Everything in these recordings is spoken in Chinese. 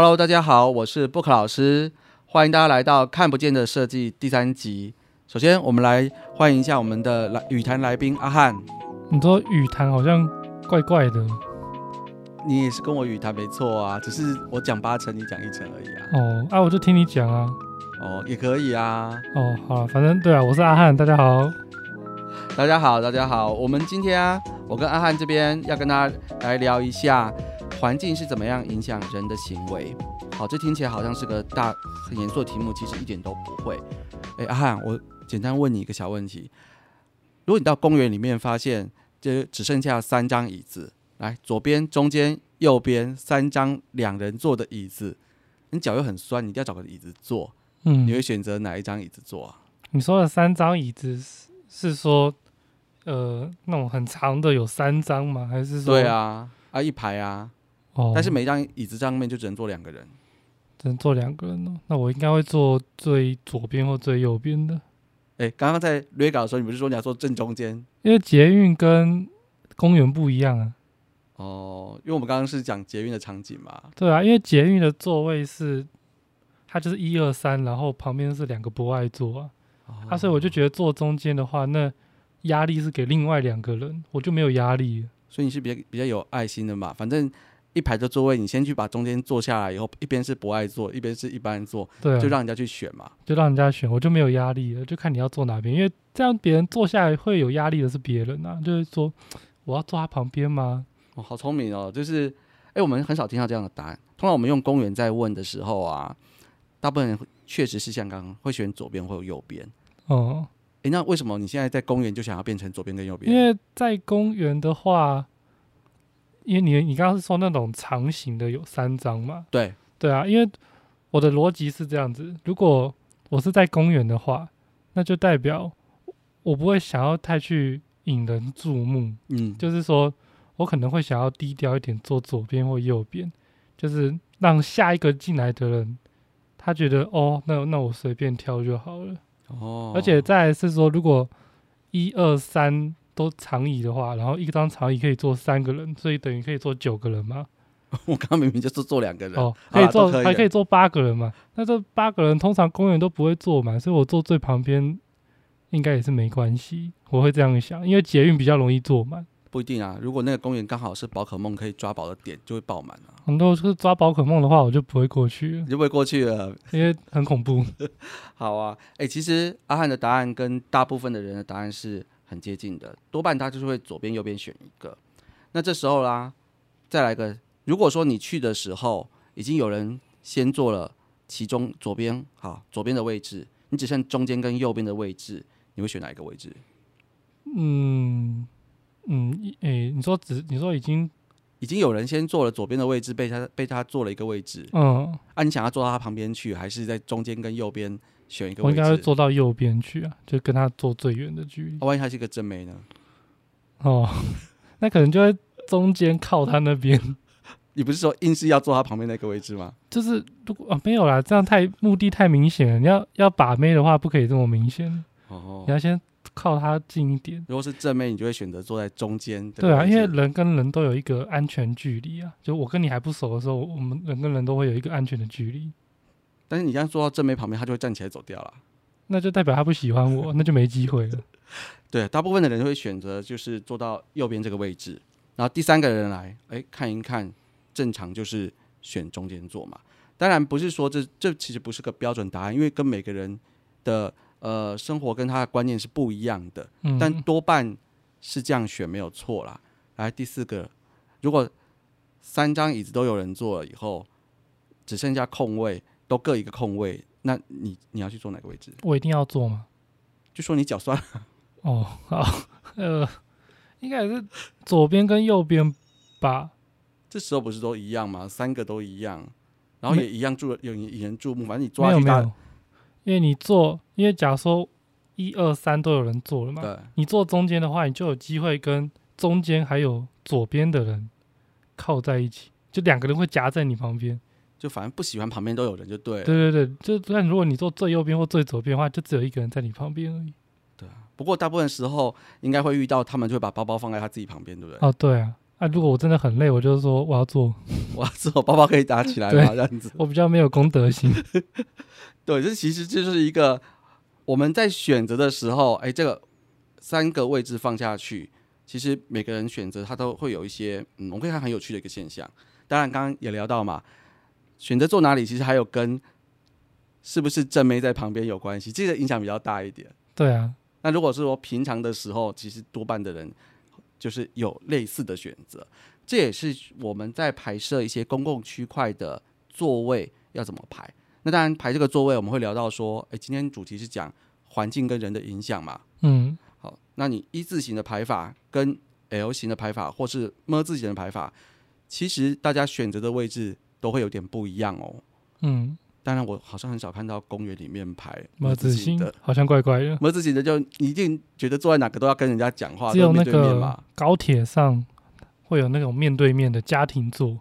Hello，大家好，我是 Book 老师，欢迎大家来到《看不见的设计》第三集。首先，我们来欢迎一下我们的来语坛来宾阿汉。你说语坛好像怪怪的你也是跟我语坛没错啊，只是我讲八成，你讲一成而已啊。哦，啊，我就听你讲啊。哦，也可以啊。哦，好了，反正对啊，我是阿汉，大家好。大家好，大家好。我们今天啊，我跟阿汉这边要跟大家来聊一下环境是怎么样影响人的行为。好，这听起来好像是个大很严肃的题目，其实一点都不会。哎，阿汉，我简单问你一个小问题：如果你到公园里面发现，就只剩下三张椅子，来左边、中间、右边三张两人坐的椅子，你脚又很酸，你一定要找个椅子坐，嗯你，会选择哪一张椅子坐啊？你说的三张椅子是是说，呃，那种很长的有三张吗？还是说？对。啊，啊一排啊，哦，但是每张椅子上面就只能坐两个人。只能坐两个人哦。那我应该会坐最左边或最右边的，哎，刚刚在约稿的时候，你不是说你要坐正中间？因为捷运跟公园不一样啊。哦，因为我们刚刚是讲捷运的场景嘛。对啊，因为捷运的座位是，它就是一二三，然后旁边是两个不爱坐啊。啊，所以我就觉得坐中间的话，那压力是给另外两个人，我就没有压力。所以你是比较比较有爱心的嘛。反正一排的座位，你先去把中间坐下来以后，一边是不爱坐，一边是一般人坐，对啊，就让人家去选嘛。就让人家选，我就没有压力了，就看你要坐哪边，因为这样别人坐下来会有压力的是别人啊，就是说我要坐他旁边吗？哦，好聪明哦！就是，哎，我们很少听到这样的答案。通常我们用公园在问的时候啊，大部分人确实是像刚刚会选左边或右边。哦、哎，那为什么你现在在公园就想要变成左边跟右边？因为在公园的话，因为你你刚刚是说那种长形的有三张嘛，对，对啊，因为我的逻辑是这样子，如果我是在公园的话，那就代表我不会想要太去引人注目，嗯，就是说我可能会想要低调一点，坐左边或右边，就是让下一个进来的人，他觉得哦，那那我随便挑就好了。哦，而且再来是说，如果一二三都长椅的话，然后一张长椅可以坐三个人，所以等于可以坐九个人嘛。我刚刚明明就是坐两个人，哦，可以坐还可以坐八个人嘛。那这八个人通常公园都不会坐满，所以我坐最旁边应该也是没关系。我会这样想，因为捷运比较容易坐满。不一定啊。如果那个公园刚好是宝可梦可以抓宝的点，就会爆满啊，很多就是抓宝可梦的话，我就不会过去就不会过去了。因为很恐怖。好啊，哎、其实阿汉的答案跟大部分的人的答案是很接近的，多半他就是会左边右边选一个。那这时候啦，再来个，如果说你去的时候已经有人先坐了其中左边好左边的位置，你只剩中间跟右边的位置，你会选哪一个位置？嗯嗯，一诶、你说只你说已经已经有人先坐了左边的位置，被他被他坐了一个位置，嗯，啊，你想要坐到他旁边去，还是在中间跟右边选一个我位置？应该会坐到右边去啊，就跟他坐最远的距离。啊万一他是一个正妹呢？哦，那可能就会中间靠他那边，你不是说硬是要坐他旁边那个位置吗？就是如果啊没有啦，这样太目的太明显了。你要要把妹的话，不可以这么明显，哦你，要先靠他近一点。如果是正妹，你就会选择坐在中间。对啊，因为人跟人都有一个安全距离啊，就我跟你还不熟的时候，我们人跟人都会有一个安全的距离，但是你这样坐到正妹旁边，他就会站起来走掉了。那就代表他不喜欢我，那就没机会了。对，大部分的人会选择就是坐到右边这个位置，然后第三个人来，哎，看一看，正常就是选中间坐嘛。当然不是说这这其实不是个标准答案，因为跟每个人的呃生活跟他的观念是不一样的。嗯，但多半是这样选没有错啦。来第四个，如果三张椅子都有人坐了以后，只剩下空位，都各一个空位，那你你要去坐哪个位置？我一定要坐吗？就说你脚酸，哦，好，呃，应该也是左边跟右边吧。这时候不是都一样吗？三个都一样，然后也一样注有引人注目，反正你坐下去大没有没有，因为你坐，因为假如说一二三都有人坐了嘛，对你坐中间的话，你就有机会跟中间还有左边的人靠在一起，就两个人会夹在你旁边。就反正不喜欢旁边都有人就对了。对对对，就但如果你坐最右边或最左边的话，就只有一个人在你旁边而已。对啊不过大部分时候应该会遇到他们就会把包包放在他自己旁边，对不对？哦，对啊，啊，如果我真的很累，我就说我要坐，我要坐包包可以打起来对嘛，这样子。我比较没有公德心。对，这其实就是一个我们在选择的时候，哎，这个三个位置放下去，其实每个人选择他都会有一些，嗯，我们可以看很有趣的一个现象。当然，刚刚也聊到嘛，选择坐哪里，其实还有跟是不是正妹在旁边有关系，这个影响比较大一点。对啊，那如果是说平常的时候，其实多半的人就是有类似的选择，这也是我们在排设一些公共区块的座位要怎么排。那当然排这个座位，我们会聊到说，诶，今天主题是讲环境跟人的影响嘛。嗯，好，那你一字形的排法跟 L 型的排法，或是么字形的排法，其实大家选择的位置都会有点不一样哦。嗯，当然，我好像很少看到公园里面排么字形的。好像怪怪的，么字形的就一定觉得坐在哪个都要跟人家讲话，只有那个嘛。高铁上会有那种面对面的家庭座。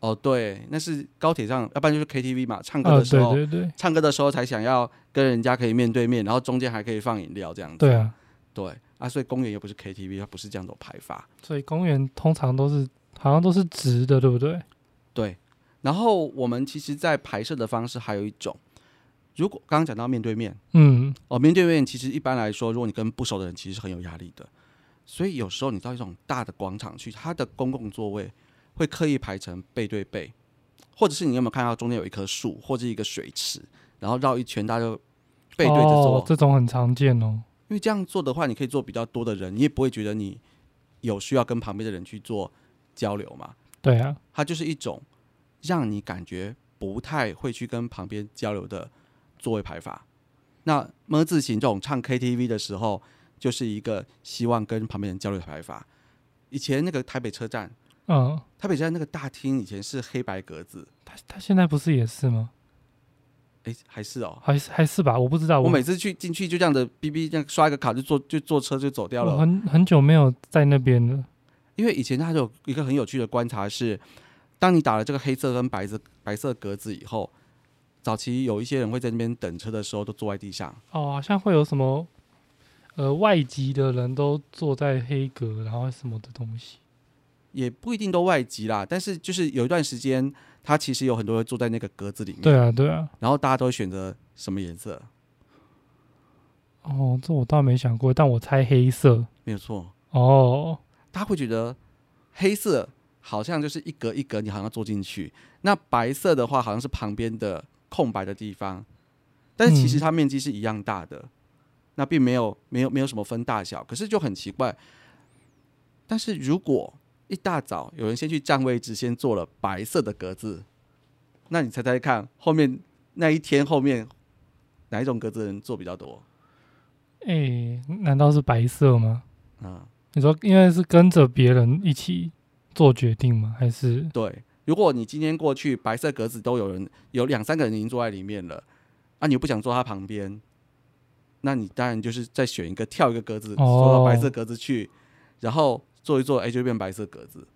哦，对，那是高铁上，要不然就是 KTV 嘛，唱歌啊，的时候，对对对，唱歌的时候才想要跟人家可以面对面，然后中间还可以放饮料这样子。对啊，对啊，所以公园又不是 KTV，它不是这样种排法。所以公园通常都是好像都是直的，对不对？对，然后我们其实，在拍摄的方式还有一种，如果刚刚讲到面对面嗯，哦，面对面其实一般来说，如果你跟不熟的人，其实是很有压力的。所以有时候你到一种大的广场去，它的公共座位会刻意排成背对背，或者是你有没有看到中间有一棵树或者一个水池，然后绕一圈，大家就背对着坐。哦，这种很常见哦。因为这样做的话，你可以做比较多的人，你也不会觉得你有需要跟旁边的人去做交流嘛。对啊，它就是一种让你感觉不太会去跟旁边交流的座位排法。那么字形这种唱 KTV 的时候，就是一个希望跟旁边人交流的排法。以前那个台北车站，嗯，台北车站那个大厅以前是黑白格子，他他现在不是也是吗？诶，还是哦。还是还是吧，我不知道。我每次去进去就这样的哔哔这样刷一个卡就坐就坐车就走掉了。我很很久没有在那边了。因为以前他有一个很有趣的观察是，当你打了这个黑色跟白色白色格子以后，早期有一些人会在那边等车的时候都坐在地上。哦，好像会有什么呃外籍的人都坐在黑格，然后什么的东西。也不一定都外籍啦，但是就是有一段时间，他其实有很多人坐在那个格子里面，对啊，对啊。然后大家都会选择什么颜色？哦，这我倒没想过，但我猜黑色。没有错，哦，大家会觉得黑色好像就是一格一格，你好像坐进去；那白色的话，好像是旁边的空白的地方，但是其实嗯它面积是一样大的，那并没有没有没有什么分大小，可是就很奇怪。但是如果一大早有人先去占位置，先做了白色的格子，那你猜猜看，后面那一天后面哪一种格子的人做比较多？哎、难道是白色吗？啊、你说因为是跟着别人一起做决定吗？还是对，如果你今天过去白色格子都有人有两三个人已经坐在里面了，啊，你又不想坐他旁边，那你当然就是再选一个跳一个格子，哦坐到白色格子去，然后坐一坐，哎，就变白色格子。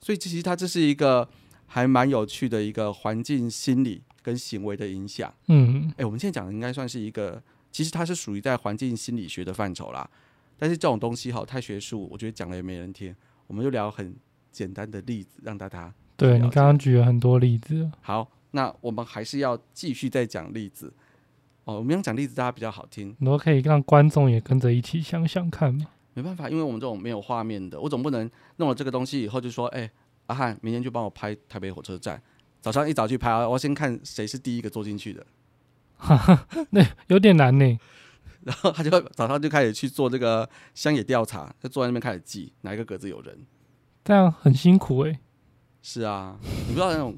所以其实它这是一个还蛮有趣的一个环境心理跟行为的影响。嗯哎，我们现在讲的应该算是一个，其实它是属于在环境心理学的范畴啦。但是这种东西哈太学术，我觉得讲了也没人听，我们就聊很简单的例子，让大家对你刚刚举了很多例子，好，那我们还是要继续再讲例子哦。我们要讲例子，大家比较好听。你都可以让观众也跟着一起想想看嘛。没办法，因为我们这种没有画面的，我总不能弄了这个东西以后就说，哎、阿汉，明天就帮我拍台北火车站。早上一早去拍啊，我要先看谁是第一个坐进去的，那有点难呢。然后他就会早上就开始去做这个乡野调查，就坐在那边开始记哪一个格子有人。这样很辛苦哎、是啊，你不知道那种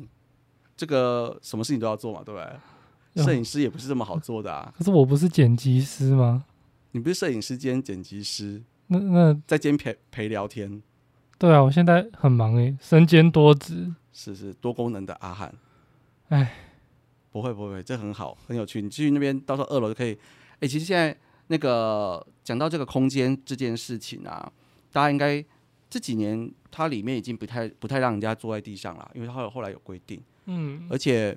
这个什么事情都要做嘛，对不对？嗯摄影师也不是这么好做的啊，可是我不是剪辑师吗？你不是摄影师兼剪辑师，那那在兼陪陪聊天，对啊，我现在很忙哎、身兼多职。是是多功能的阿汉。哎，不会不会，这很好，很有趣。你去那边到时候二楼就可以。哎、其实现在那个讲到这个空间这件事情啊，大家应该这几年它里面已经不太不太让人家坐在地上了，因为它后后来有规定，嗯而且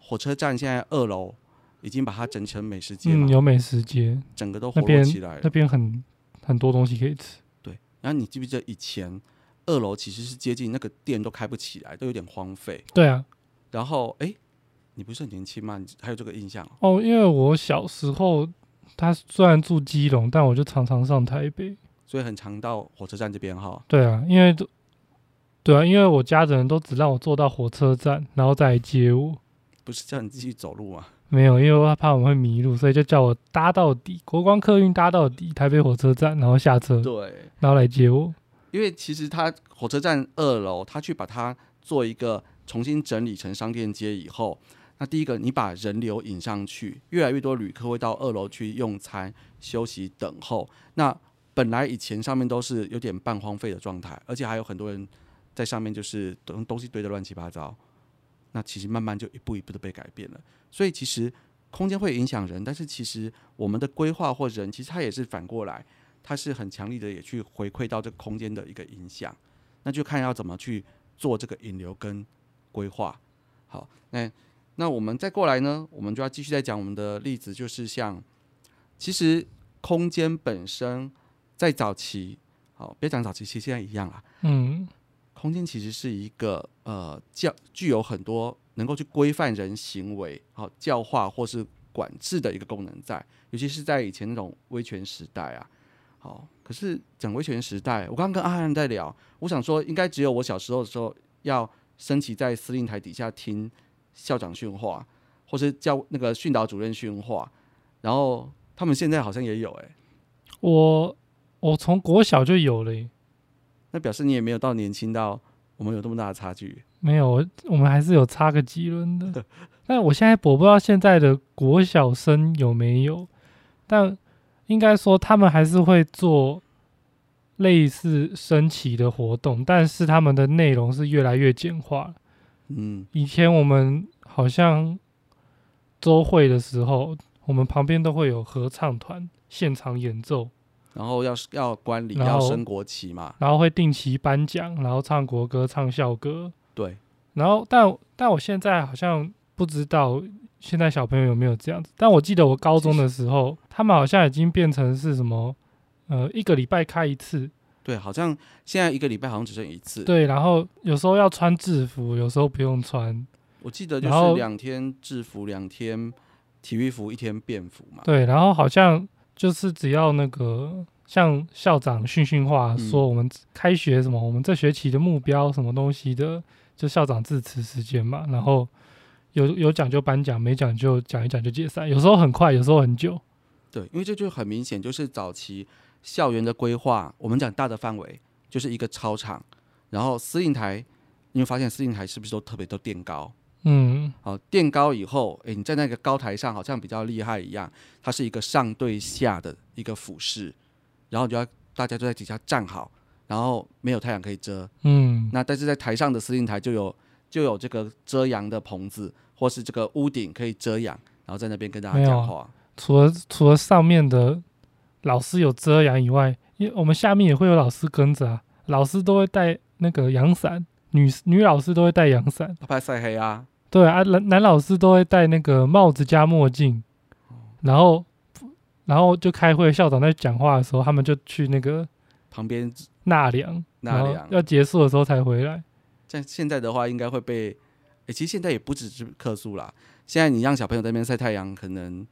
火车站现在二楼已经把它整成美食街了，嗯，有美食街，整个都活络起来了那。边很很多东西可以吃。对，然后你记不记得以前二楼其实是接近那个店都开不起来，都有点荒废。对啊，然后哎，你不是很年轻吗？你还有这个印象？哦，因为我小时候他虽然住基隆，但我就常常上台北，所以很常到火车站这边哈。对啊，因为都对啊，因为我家的人都只让我坐到火车站，然后再来接我。不是叫你继续走路吗？没有，因为我怕我们会迷路，所以就叫我搭到底，国光客运搭到底，台北火车站，然后下车，对，然后来接我。因为其实他火车站二楼，他去把它做一个重新整理成商店街以后，那第一个你把人流引上去，越来越多旅客会到二楼去用餐、休息、等候。那本来以前上面都是有点半荒废的状态，而且还有很多人在上面就是东东西堆得乱七八糟。那其实慢慢就一步一步的被改变了。所以其实空间会影响人，但是其实我们的规划或人，其实它也是反过来，它是很强力的，也去回馈到这个空间的一个影响。那就看要怎么去做这个引流跟规划。好，那那我们再过来呢，我们就要继续再讲我们的例子，就是像其实空间本身在早期，好，别讲早期，其实现在一样啊。嗯，空间其实是一个呃教具有很多能够去规范人行为、好教化或是管制的一个功能在，尤其是在以前那种威权时代啊。好，可是讲威权时代，我刚刚跟阿汉在聊，我想说，应该只有我小时候的时候要升旗在司令台底下听校长训话，或是教那个训导主任训话，然后他们现在好像也有哎、我我从国小就有了耶，那表示你也没有到年轻到我们有这么大的差距。没有，我我们还是有差个几轮的。但我现在我不知道现在的国小生有没有，但应该说他们还是会做类似升旗的活动，但是他们的内容是越来越简化。嗯，以前我们好像周会的时候，我们旁边都会有合唱团现场演奏，然后要要观礼，要升国旗嘛，然后会定期颁奖，然后唱国歌、唱校歌。对，然后，但但我现在好像不知道现在小朋友有没有这样子。但我记得我高中的时候，他们好像已经变成是什么，呃，一个礼拜开一次，对，好像现在一个礼拜好像只剩一次。，对，然后有时候要穿制服，有时候不用穿，我记得就是两天制服，两天体育服，一天便服嘛。对，然后好像就是只要那个像校长训训话嗯说我们开学什么，我们这学期的目标什么东西的，就校长致辞时间嘛，然后有有讲就颁奖，没讲就讲一讲就解散，有时候很快，有时候很久。对，因为这就很明显，就是早期校园的规划，我们讲大的范围就是一个操场，然后司令台，你会发现司令台是不是都特别都垫高？嗯，好，垫高以后，诶，你在那个高台上好像比较厉害一样，它是一个上对下的一个俯视，然后就要大家都在底下站好，然后没有太阳可以遮，嗯，那但是在台上的司令台就有就有这个遮阳的棚子，或是这个屋顶可以遮阳，然后在那边跟大家讲话。除了除了上面的老师有遮阳以外，因为我们下面也会有老师跟着啊，老师都会带那个阳伞，女女老师都会带阳伞，他怕晒黑啊，对啊，男男老师都会戴那个帽子加墨镜，然后然后就开会，校长在讲话的时候，他们就去那个旁边纳凉，纳凉。要结束的时候才回来。像现在的话，应该会被，诶，其实现在也不只是客诉啦，现在你让小朋友在那边晒太阳，可能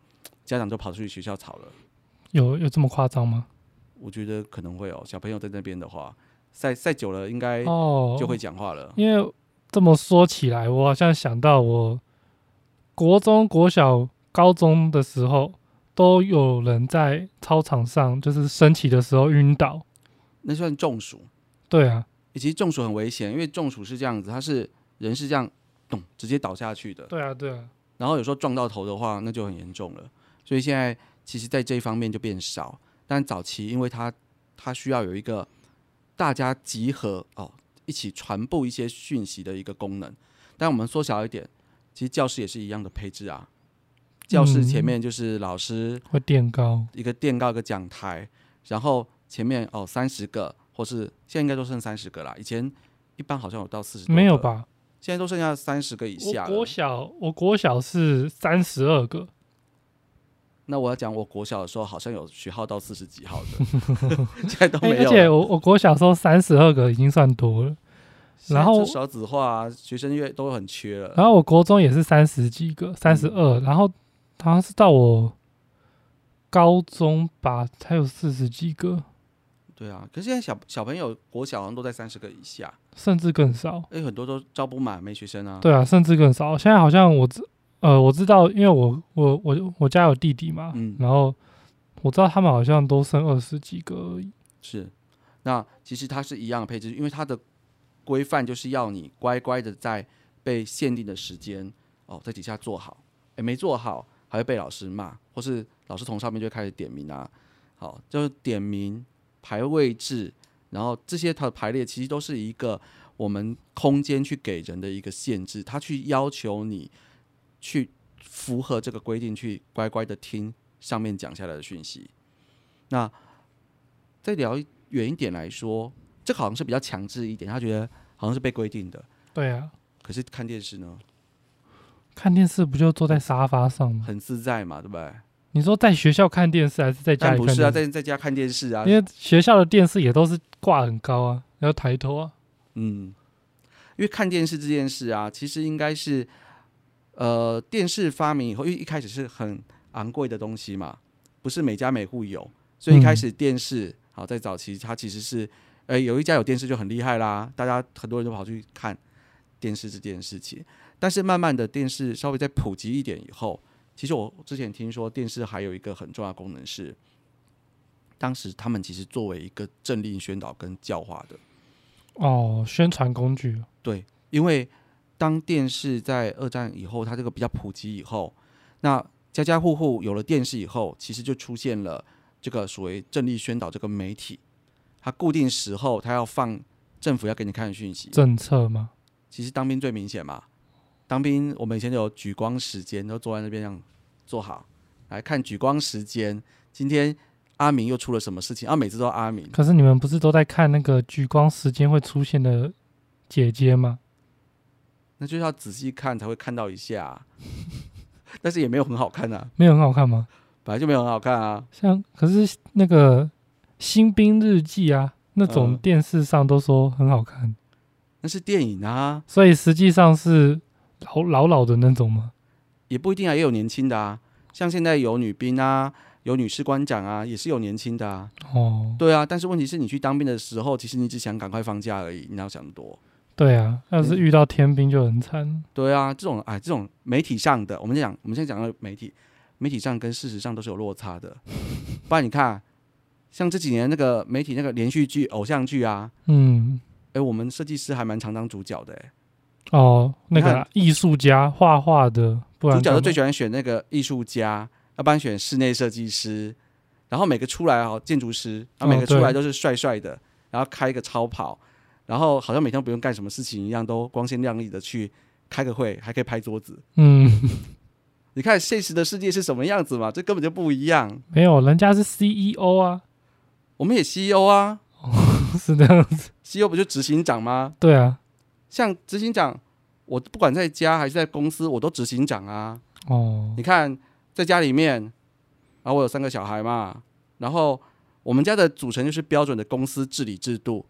家长都跑出去学校吵了。有有这么夸张吗？我觉得可能会哦，小朋友在那边的话，晒晒久了应该哦，就会讲话了。因为这么说起来，我好像想到我国中、国小、高中的时候，都有人在操场上就是升旗的时候晕倒。那算中暑，对啊，以及中暑很危险，因为中暑是这样子，它是人是这样咚直接倒下去的，对啊，对啊，然后有时候撞到头的话，那就很严重了。所以现在其实，在这一方面就变少。但早期，因为它它需要有一个大家集合哦，一起传播一些讯息的一个功能。但我们缩小一点，其实教室也是一样的配置啊。教室前面就是老师会垫高。一个垫高一个讲台，然后前面哦三十个，或是现在应该都剩三十个啦。以前一般好像有到四十，没有？吧？现在都剩下三十个以下我国。小，我国小是三十二个，那我要讲，我国小的时候好像有学号到四十几号的，现在都哎没有了。而且我我国小时候三十二个已经算多了，然后少子化、啊，学生越都很缺了。然后我国中也是三十几个，三十二，然后好像是到我高中吧，才有四十几个，对啊，可是现在小小朋友国小好像都在三十个以下，甚至更少。哎，很多都招不满，没学生啊。对啊，甚至更少。现在好像我知呃我知道，因为我我我我家有弟弟嘛，嗯然后我知道他们好像都剩二十几个而已。是，那其实它是一样的配置，因为它的规范就是要你乖乖的在被限定的时间哦，在底下做好，诶，没做好还会被老师骂，或是老师从上面就开始点名啊，好，就是点名排位置，然后这些它的排列其实都是一个我们空间去给人的一个限制，它去要求你去符合这个规定，去乖乖的听上面讲下来的讯息，那。再聊远一点来说，这个好像是比较强制一点，他觉得好像是被规定的。对啊，可是看电视呢，看电视不就坐在沙发上吗？很自在嘛，对不对？你说在学校看电视还是在家但不是啊？在在家看电视啊，因为学校的电视也都是挂很高啊，要抬头啊。嗯，因为看电视这件事啊，其实应该是呃电视发明以后，因为一开始是很昂贵的东西嘛，不是每家每户有，所以一开始电视好在早期它其实是呃有一家有电视就很厉害啦，大家很多人都跑去看电视这件事情。但是慢慢的电视稍微再普及一点以后，其实我之前听说电视还有一个很重要功能是，当时他们其实作为一个政令宣导跟教化的。哦，宣传工具。对，因为当电视在二战以后，它这个比较普及以后，那家家户户有了电视以后，其实就出现了这个所谓政力宣导这个媒体，它固定时候它要放政府要给你看的讯息。政策吗？其实当兵最明显嘛，当兵我们以前就有举光时间，都坐在那边这样坐好来看举光时间。今天阿明又出了什么事情？啊，每次都阿明。可是你们不是都在看那个举光时间会出现的姐姐吗？那就是要仔细看才会看到一下啊、但是也没有很好看啊，没有很好看吗？本来就没有很好看啊。像可是那个《新兵日记》啊，那种嗯电视上都说很好看，那是电影啊，所以实际上是老老老的那种吗？也不一定啊，也有年轻的啊。像现在有女兵啊，有女士官长啊，也是有年轻的啊。哦，对啊，但是问题是你去当兵的时候，其实你只想赶快放假而已，你哪有想多？对啊，要是遇到天兵就很惨。对啊，这种哎，这种媒体上的，我们讲，我们现在讲到媒体，媒体上跟事实上都是有落差的。不然你看，像这几年那个媒体那个连续剧、偶像剧啊，嗯，哎，我们设计师还蛮常当主角的，哎，哦，那个啊艺术家画画的，不然主角都最喜欢选那个艺术家，要不然选室内设计师，然后每个出来哦，建筑师，然后每个出来都是帅帅的，然后开一个超跑，然后好像每天不用干什么事情一样，都光鲜亮丽的去开个会，还可以拍桌子。嗯，你看现实的世界是什么样子嘛？这根本就不一样。没有，人家是 CEO 啊，我们也 CEO 啊 是这样子。，CEO 不就执行长吗？对啊，像执行长，我不管在家还是在公司，我都执行长啊。哦，你看，在家里面，然后我有三个小孩嘛，然后我们家的组成就是标准的公司治理制度，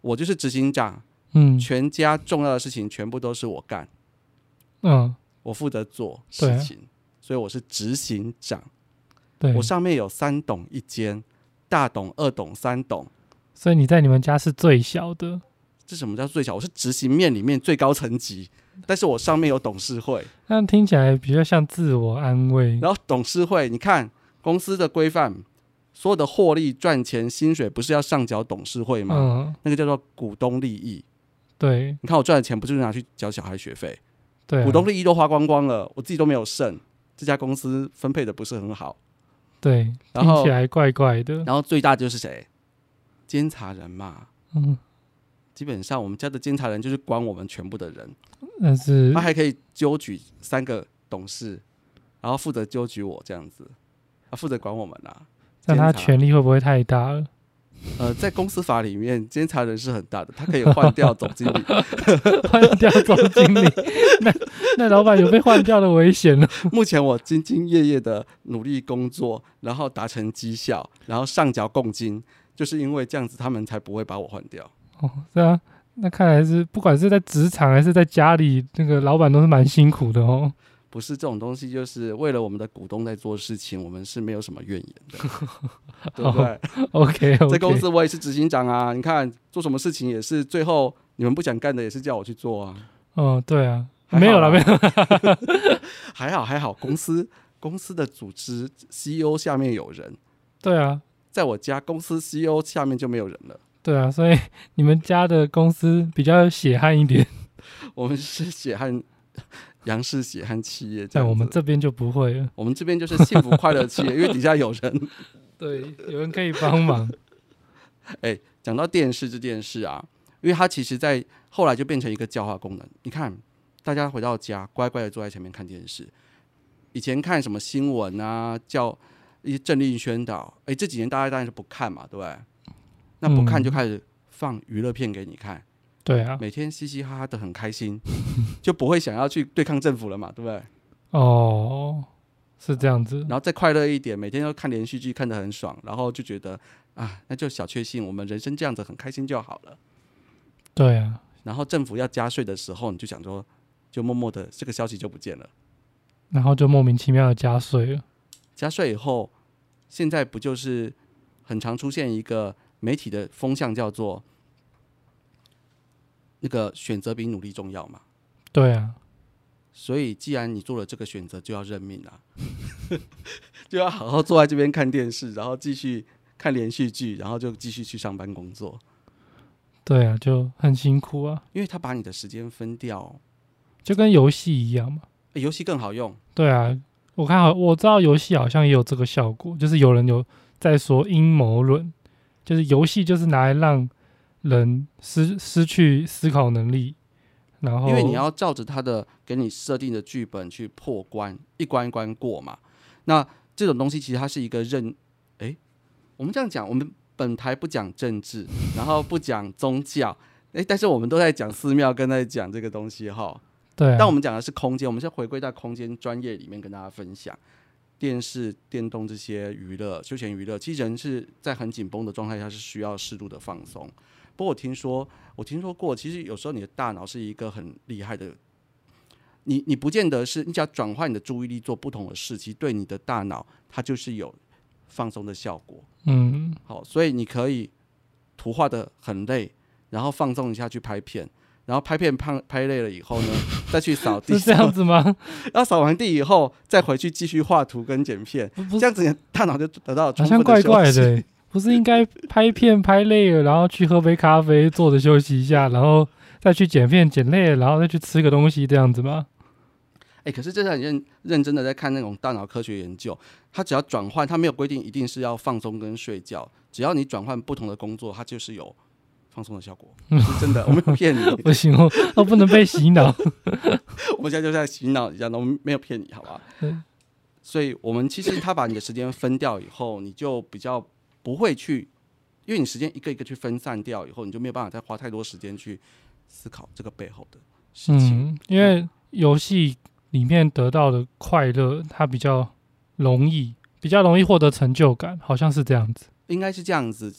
我就是执行长，嗯全家重要的事情全部都是我干，嗯，我负责做事情，所以我是执行长。对我，上面有三董一间，大董、二董、三董。所以你在你们家是最小的。这什么叫最小？我是执行面里面最高层级，但是我上面有董事会，那听起来比较像自我安慰。然后董事会，你看公司的规范，所有的获利、赚钱、薪水不是要上缴董事会吗？嗯，那个叫做股东利益。对你看我赚的钱不就是拿去缴小孩学费？对啊，股东利益都花光光了，我自己都没有剩，这家公司分配的不是很好。对，然后听起来怪怪的。然后最大就是谁？监察人嘛。嗯，基本上我们家的监察人就是管我们全部的人，但是他还可以纠举三个董事，然后负责纠举我这样子，他负责管我们啊。但他权力会不会太大了？呃，在公司法里面，监察人是很大的，他可以换掉总经理。换掉总经理，那那老板有被换掉的危险了。目前我兢兢业业的努力工作，然后达成绩效，然后上缴贡金，就是因为这样子，他们才不会把我换掉。哦，是啊，那看来是不管是在职场还是在家里，那个老板都是蛮辛苦的哦。不是这种东西，就是为了我们的股东在做事情，我们是没有什么怨言的，对不对？OK，, 在公司我也是执行长啊，你看做什么事情也是最后你们不想干的，也是叫我去做啊。哦，对啊，没有了，没有。还好还好，公司公司的组织 CEO 下面有人，对啊，在我家公司 CEO 下面就没有人了。对啊，所以你们家的公司比较血汗一点，我们是血汗杨氏血汗企业，这在我们这边就不会了。我们这边就是幸福快乐企业，因为底下有人。对，有人可以帮忙。哎，讲到电视这件事啊，因为它其实在后来就变成一个教化功能。你看，大家回到家乖乖的坐在前面看电视，以前看什么新闻啊，叫一些政令宣导，哎，这几年大家当然是不看嘛，对不对？那不看嗯就开始放娱乐片给你看，对啊，每天嘻嘻哈哈的很开心，就不会想要去对抗政府了嘛，对不对？哦，是这样子。然后再快乐一点，每天都看连续剧，看得很爽，然后就觉得啊，那就小确幸，我们人生这样子很开心就好了。对啊，然后政府要加税的时候，你就想说，就默默的这个消息就不见了。然后就莫名其妙的加税了。加税以后，现在不就是很常出现一个媒体的风向，叫做那个选择比努力重要嘛？对啊，所以既然你做了这个选择，就要认命啊，就要好好坐在这边看电视，然后继续看连续剧，然后就继续去上班工作。对啊，就很辛苦啊，因为他把你的时间分掉，就跟游戏一样嘛。诶游戏更好用。对啊，我看好，我知道游戏好像也有这个效果，就是有人有在说阴谋论，就是游戏就是拿来让人失失去思考能力，然后因为你要照着他的给你设定的剧本去破关，一关一关过嘛。那这种东西其实它是一个认，诶，我们这样讲，我们本台不讲政治，然后不讲宗教，诶，但是我们都在讲寺庙，跟在讲这个东西哈。对啊，但我们讲的是空间，我们是回归到空间专业里面跟大家分享电视、电动这些娱乐、休闲娱乐。其实人是在很紧绷的状态下是需要适度的放松。不过我听说，我听说过，其实有时候你的大脑是一个很厉害的，你你不见得是你只要转换你的注意力做不同的事，其实对你的大脑它就是有放松的效果。嗯，好，所以你可以图画的很累，然后放松一下去拍片，然后拍片拍拍累了以后呢，再去扫地，是这样子吗？然后扫完地以后，再回去继续画图跟剪片，这样子你的大脑就得到了好充像怪。怪的欸、不是应该拍片拍累了，然后去喝杯咖啡，坐着休息一下，然后再去剪片剪累了，然后再去吃个东西这样子吗？哎、可是这是很认认真的在看那种大脑科学研究，它只要转换，它没有规定一定是要放松跟睡觉，只要你转换不同的工作，它就是有放松的效果，是真的，我没有骗你，不行哦，我不能被洗脑。我们现在就在洗脑一下，我们没有骗你，好吧对？所以我们其实他把你的时间分掉以后，你就比较不会去，因为你时间一个一个去分散掉以后，你就没有办法再花太多时间去思考这个背后的事情。嗯，因为游戏里面得到的快乐，它比较容易，比较容易获得成就感，好像是这样子。应该是这样子，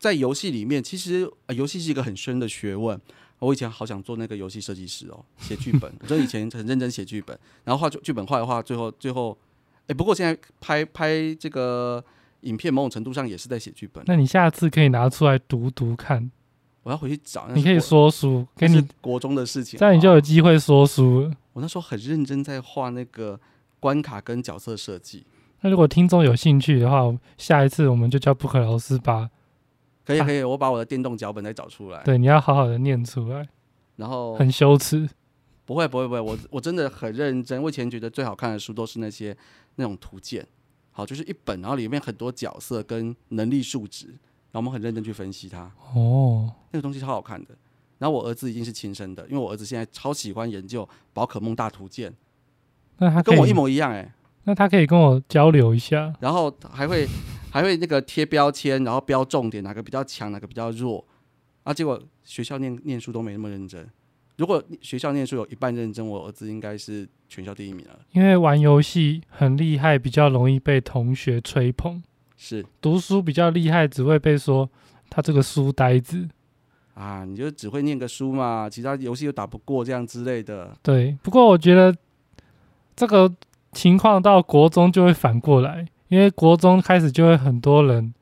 在游戏里面，其实、呃、游戏是一个很深的学问。我以前好想做那个游戏设计师哦，写剧本。我就以前很认真写剧本，然后画剧本画的话，最后最后，哎，不过现在拍拍这个影片，某种程度上也是在写剧本。那你下次可以拿出来读读看，我要回去找，你可以说书，给你，国中的事情，这样你就有机会说书了。我那时候很认真在画那个关卡跟角色设计。那如果听众有兴趣的话，下一次我们就叫布克老师把，啊可以可以，我把我的电动脚本再找出来。对，你要好好的念出来，然后很羞耻。不会不会不会，我我真的很认真。我以前觉得最好看的书都是那些那种图鉴，好，就是一本，然后里面很多角色跟能力数值，然后我们很认真去分析它，哦，那个东西超好看的。然后我儿子已经是亲生的，因为我儿子现在超喜欢研究宝可梦大图鉴，那他跟我一模一样哎、那他可以跟我交流一下。然后还会还会那个贴标签，然后标重点，哪个比较强，哪个比较弱，啊，结果学校念念书都没那么认真。如果学校念书有一半认真，我儿子应该是全校第一名了。因为玩游戏很厉害，比较容易被同学吹捧；是读书比较厉害，只会被说他这个书呆子。啊，你就只会念个书嘛，其他游戏又打不过，这样之类的。对，不过我觉得这个情况到国中就会反过来，因为国中开始就会很多人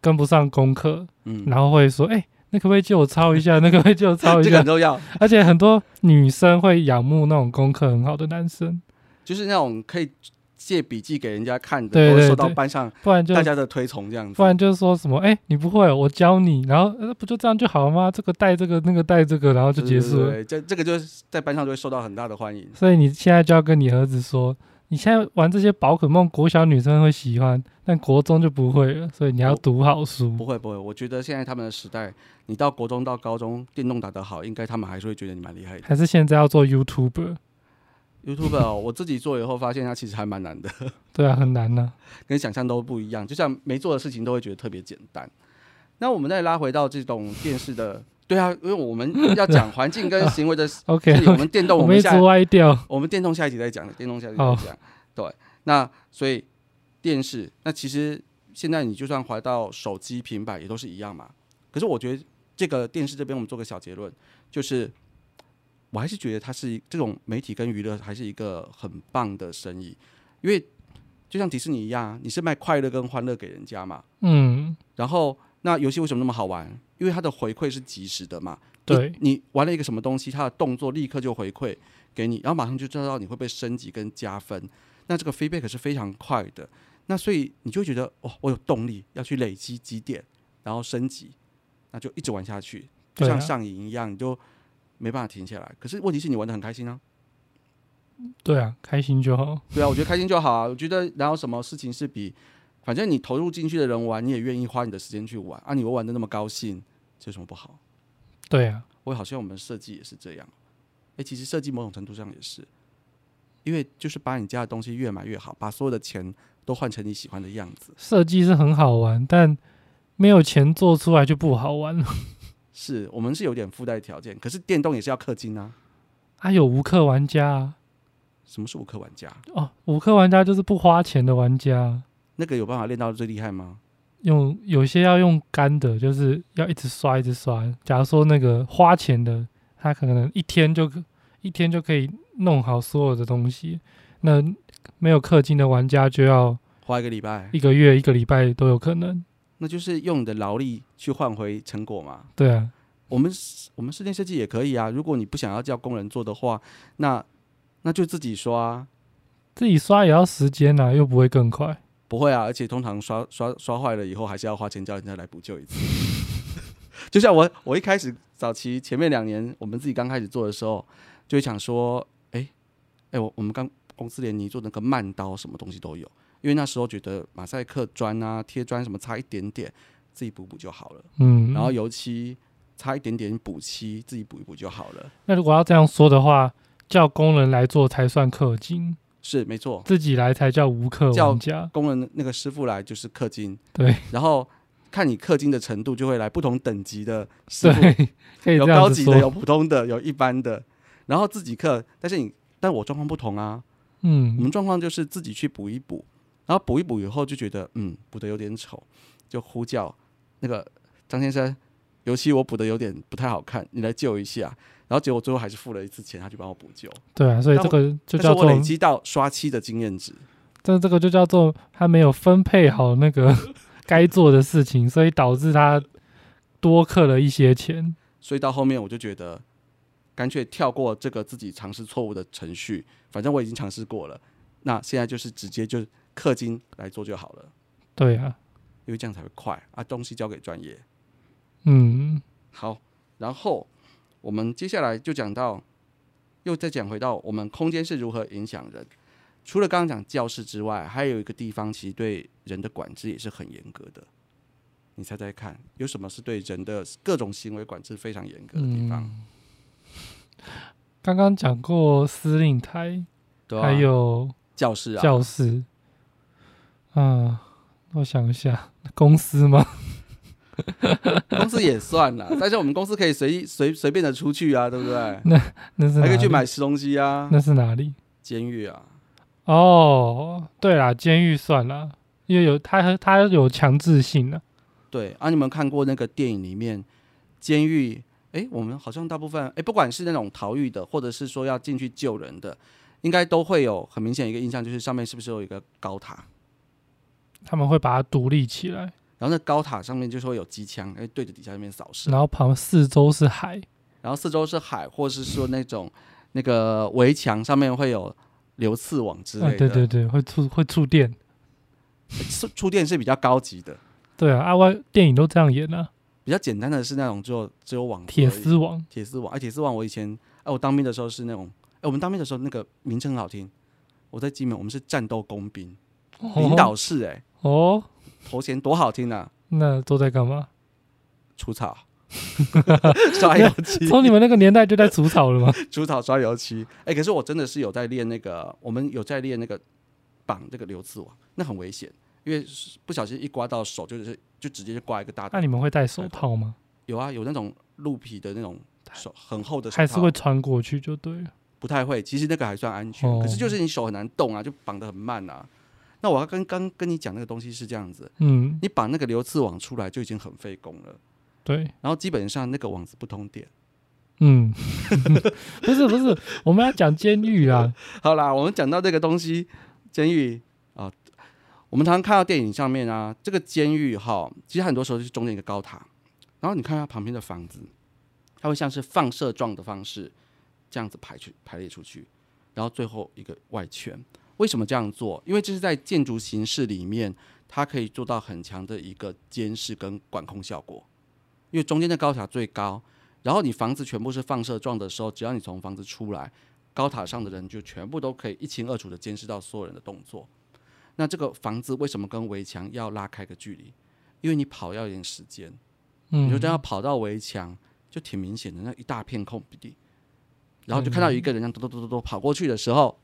跟不上功课，嗯，然后会说：“哎、那可不可以借我抄一下？那可不可以借我抄一下这个很？”重要，而且很多女生会仰慕那种功课很好的男生，就是那种可以借笔记给人家看的，对对都会受到班上不然就大家的推崇，这样子不。然就是说什么：“哎、你不会，我教你。”然后呃，不就这样就好了吗？这个带这个，那个带这个，然后就结束了。这这个就是在班上就会受到很大的欢迎。所以你现在就要跟你儿子说，你现在玩这些宝可梦，国小女生会喜欢，但国中就不会了。所以你要读好书。不会不会，我觉得现在他们的时代，你到国中到高中电动打得好，应该他们还是会觉得你蛮厉害的。还是现在要做 YouTuber？YouTube 哦，我自己做以后发现它其实还蛮难的，对啊，很难呢、跟想象都不一样。就像没做的事情都会觉得特别简单。那我们再拉回到这种电视的，对啊，因为我们 要讲环境跟行为的 OK，我们电动，我们一直歪掉。我们电动下一集再讲，电动下一集再讲。对，那所以电视，那其实现在你就算怀到手机、平板也都是一样嘛。可是我觉得这个电视这边，我们做个小结论，就是我还是觉得它是这种媒体跟娱乐还是一个很棒的生意，因为就像迪士尼一样，你是卖快乐跟欢乐给人家嘛。嗯，然后那游戏为什么那么好玩？因为它的回馈是及时的嘛。对你，你玩了一个什么东西，它的动作立刻就回馈给你，然后马上就知道你会被升级跟加分。那这个 feedback 是非常快的，那所以你就会觉得哦，我有动力要去累积积点，然后升级，那就一直玩下去，就像上瘾一样，你就没办法停下来。可是问题是你玩的很开心啊，对啊，开心就好。对啊，我觉得开心就好啊。我觉得然后什么事情是比，反正你投入进去的人玩，你也愿意花你的时间去玩啊，你又玩的那么高兴，这有什么不好？对啊，我好像我们设计也是这样。诶，其实设计某种程度上也是，因为就是把你家的东西越买越好，把所有的钱都换成你喜欢的样子。设计是很好玩，但没有钱做出来就不好玩了。是我们是有点附带条件，可是电动也是要氪金啊。啊，有无氪玩家啊？什么是无氪玩家？哦，无氪玩家就是不花钱的玩家啊。那个有办法练到最厉害吗？用有些要用干的，就是要一直刷一直刷。假如说那个花钱的，他可能一天就可一天就可以弄好所有的东西。那没有氪金的玩家就要花一个礼拜，一个月、一个礼拜都有可能。那就是用你的劳力去换回成果嘛。对啊，我们我们室内设计也可以啊。如果你不想要叫工人做的话，那那就自己刷啊。自己刷也要时间啊，又不会更快。不会啊，而且通常刷刷刷坏了以后，还是要花钱叫人家来补救一次。就像我，我一开始早期前面两年，我们自己刚开始做的时候，就会想说，哎、哎、我我们刚公司联泥做那个慢刀，什么东西都有，因为那时候觉得马赛克砖啊、贴砖什么差一点点，自己补补就好了。嗯，然后油漆差一点点补漆，自己补一补就好了。那如果要这样说的话，叫工人来做才算氪金，是没错，自己来才叫无氪叫玩家。工人那个师傅来就是氪金，对。然后看你氪金的程度，就会来不同等级的师傅。对，可以有高级的，有。普通的，有一般的，然后自己刻。但是你，但我状况不同啊，嗯。我嗯，们状况就是自己去补一补，然后补一补以后就觉得，嗯，补的有点丑，就呼叫那个张先生，油漆我补的有点不太好看，你来救一下。然后结果最后还是付了一次钱，他就帮我补救。对啊，所以这个就叫做累，积到刷漆的经验值，这这个就叫做他没有分配好那个 该做的事情，所以导致他多刻了一些钱。所以到后面我就觉得，干脆跳过这个自己尝试错误的程序，反正我已经尝试过了，那现在就是直接就氪金来做就好了。对啊，因为这样才会快啊，东西交给专业。嗯，好，然后我们接下来就讲到，又再讲回到我们空间是如何影响人。除了刚刚讲教室之外，还有一个地方其实对人的管制也是很严格的。你猜猜看，有什么是对人的各种行为管制非常严格的地方？刚刚讲过司令台，对啊，还有教室啊，教室，啊，我想一下，公司吗？公司也算了，但是我们公司可以随意随随便的出去啊，对不对？那那是还可以去买吃东西啊，那是哪里？监狱啊，哦，对啦，监狱算啦，因为有他他有强制性的、对啊，你们看过那个电影里面监狱？哎，我们好像大部分哎，不管是那种逃狱的，或者是说要进去救人的，应该都会有很明显一个印象，就是上面是不是有一个高塔？他们会把它独立起来，然后那高塔上面就是会有机枪，哎，对着底下那边扫射，然后旁四周是海，然后四周是海，或是说那种那个围墙上面会有流刺网之类啊，的。对对对，会触会触电，触触电是比较高级的，对啊，阿外电影都这样演啊，比较简单的是那种只有只有网铁丝网，铁丝网，哎，铁丝网我以前哎我当兵的时候是那种，哎我们当兵的时候那个名称很好听，我在金门我们是战斗工兵，领导室哎、哦，头衔多好听啊，那都在干嘛？除草。刷油漆，从你们那个年代就在除草了吗？除草刷油漆。哎、可是我真的是有在练那个，我们有在练那个绑这个流刺网，那很危险，因为不小心一刮到手，就是就直接就刮一个大那你们会戴手套吗？有啊，有那种鹿皮的那种手很厚的手套，还是会穿过去就对了？不太会。其实那个还算安全，哦可是就是你手很难动啊，就绑得很慢啊。那我要跟刚跟你讲那个东西是这样子，嗯，你把那个流刺网出来就已经很费工了，对，然后基本上那个网子不通电。嗯，不是不是，我们要讲监狱啊，好啦，我们讲到这个东西，监狱啊，我们常常看到电影上面啊，这个监狱哈，其实很多时候就是中间一个高塔，然后你看它旁边的房子，它会像是放射状的方式这样子排去排列出去，然后最后一个外圈。为什么这样做？因为这是在建筑形式里面，它可以做到很强的一个监视跟管控效果。因为中间的高塔最高，然后你房子全部是放射状的时候，只要你从房子出来，高塔上的人就全部都可以一清二楚的监视到所有人的动作。那这个房子为什么跟围墙要拉开个距离？因为你跑要一点时间，你就嗯这，样跑到围墙，就挺明显的，那一大片空地，然后就看到一个人这样咚咚咚咚咚跑过去的时候，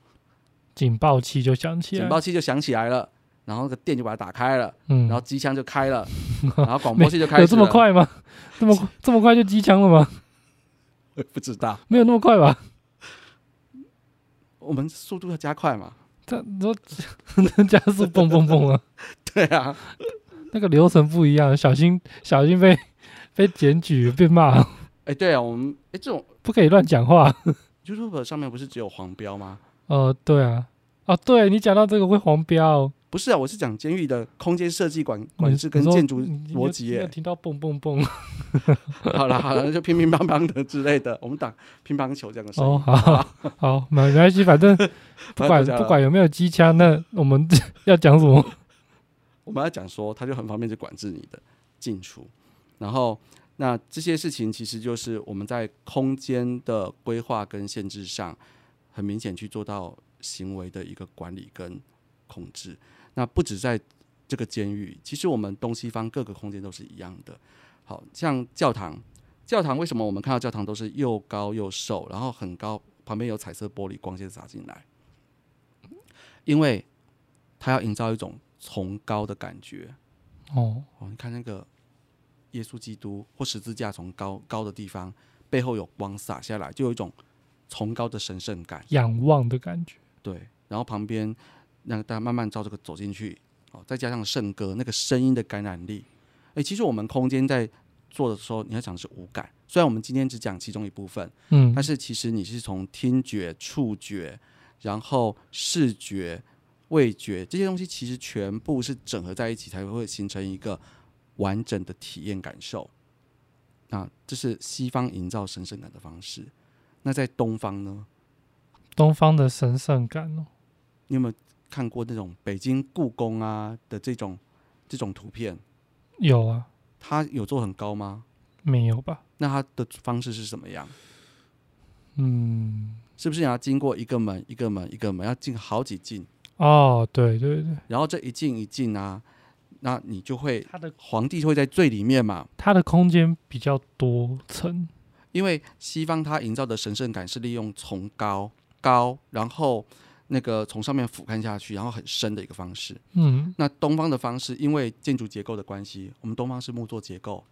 警报器就响起来，警报器就响起来了，然后那个电就把它打开了，嗯，然后机枪就开了，然后广播器就开始有这么？快吗？这么 这么快就机枪了吗？不知道，没有那么快吧？我们速度要加快嘛？这你说加速蹦蹦蹦啊，对啊，那个流程不一样，小心小心被被检举被骂，哎，对啊，我们哎这种不可以乱讲话。YouTube 上面不是只有黄标吗？哦，对啊，哦，对你讲到这个会黄标，不是啊，我是讲监狱的空间设计管管制跟建筑逻辑。听到蹦蹦蹦 好了好了，就乒乒乓乓的之类的，我们打乒乓球这样的声音。哦，好好，没没关系，反正 不管不管有没有机枪，那我们 要讲什么？我们要讲说，它就很方便去管制你的进出，然后那这些事情其实就是我们在空间的规划跟限制上，很明显去做到行为的一个管理跟控制。那不止在这个监狱，其实我们东西方各个空间都是一样的。好像教堂，教堂为什么我们看到教堂都是又高又瘦，然后很高，旁边有彩色玻璃光线洒进来？因为它要营造一种崇高的感觉。哦，哦，你看那个耶稣基督或十字架从高高的地方背后有光洒下来，就有一种崇高的神圣感。仰望的感觉，对，然后旁边让大家慢慢照这个走进去，哦，再加上圣歌那个声音的感染力，诶，其实我们空间在做的时候，你要讲的是五感，虽然我们今天只讲其中一部分，嗯但，是其实你是从听觉、触觉，然后视觉、味觉这些东西，其实全部是整合在一起，才会形成一个完整的体验感受。那这是西方营造神圣感的方式。那在东方呢？东方的神圣感哦，你有没有看过那种北京故宫啊的这种这种图片？有啊，它有做很高吗？没有吧？那它的方式是什么样？嗯，是不是你要经过一个门一个门一个门，要进好几进，哦，对对对，然后这一进一进啊，那你就会它的皇帝会在最里面嘛？它的空间比较多层，因为西方它营造的神圣感是利用从高高，然后那个从上面俯瞰下去，然后很深的一个方式。嗯，那东方的方式，因为建筑结构的关系，我们东方是木作结构，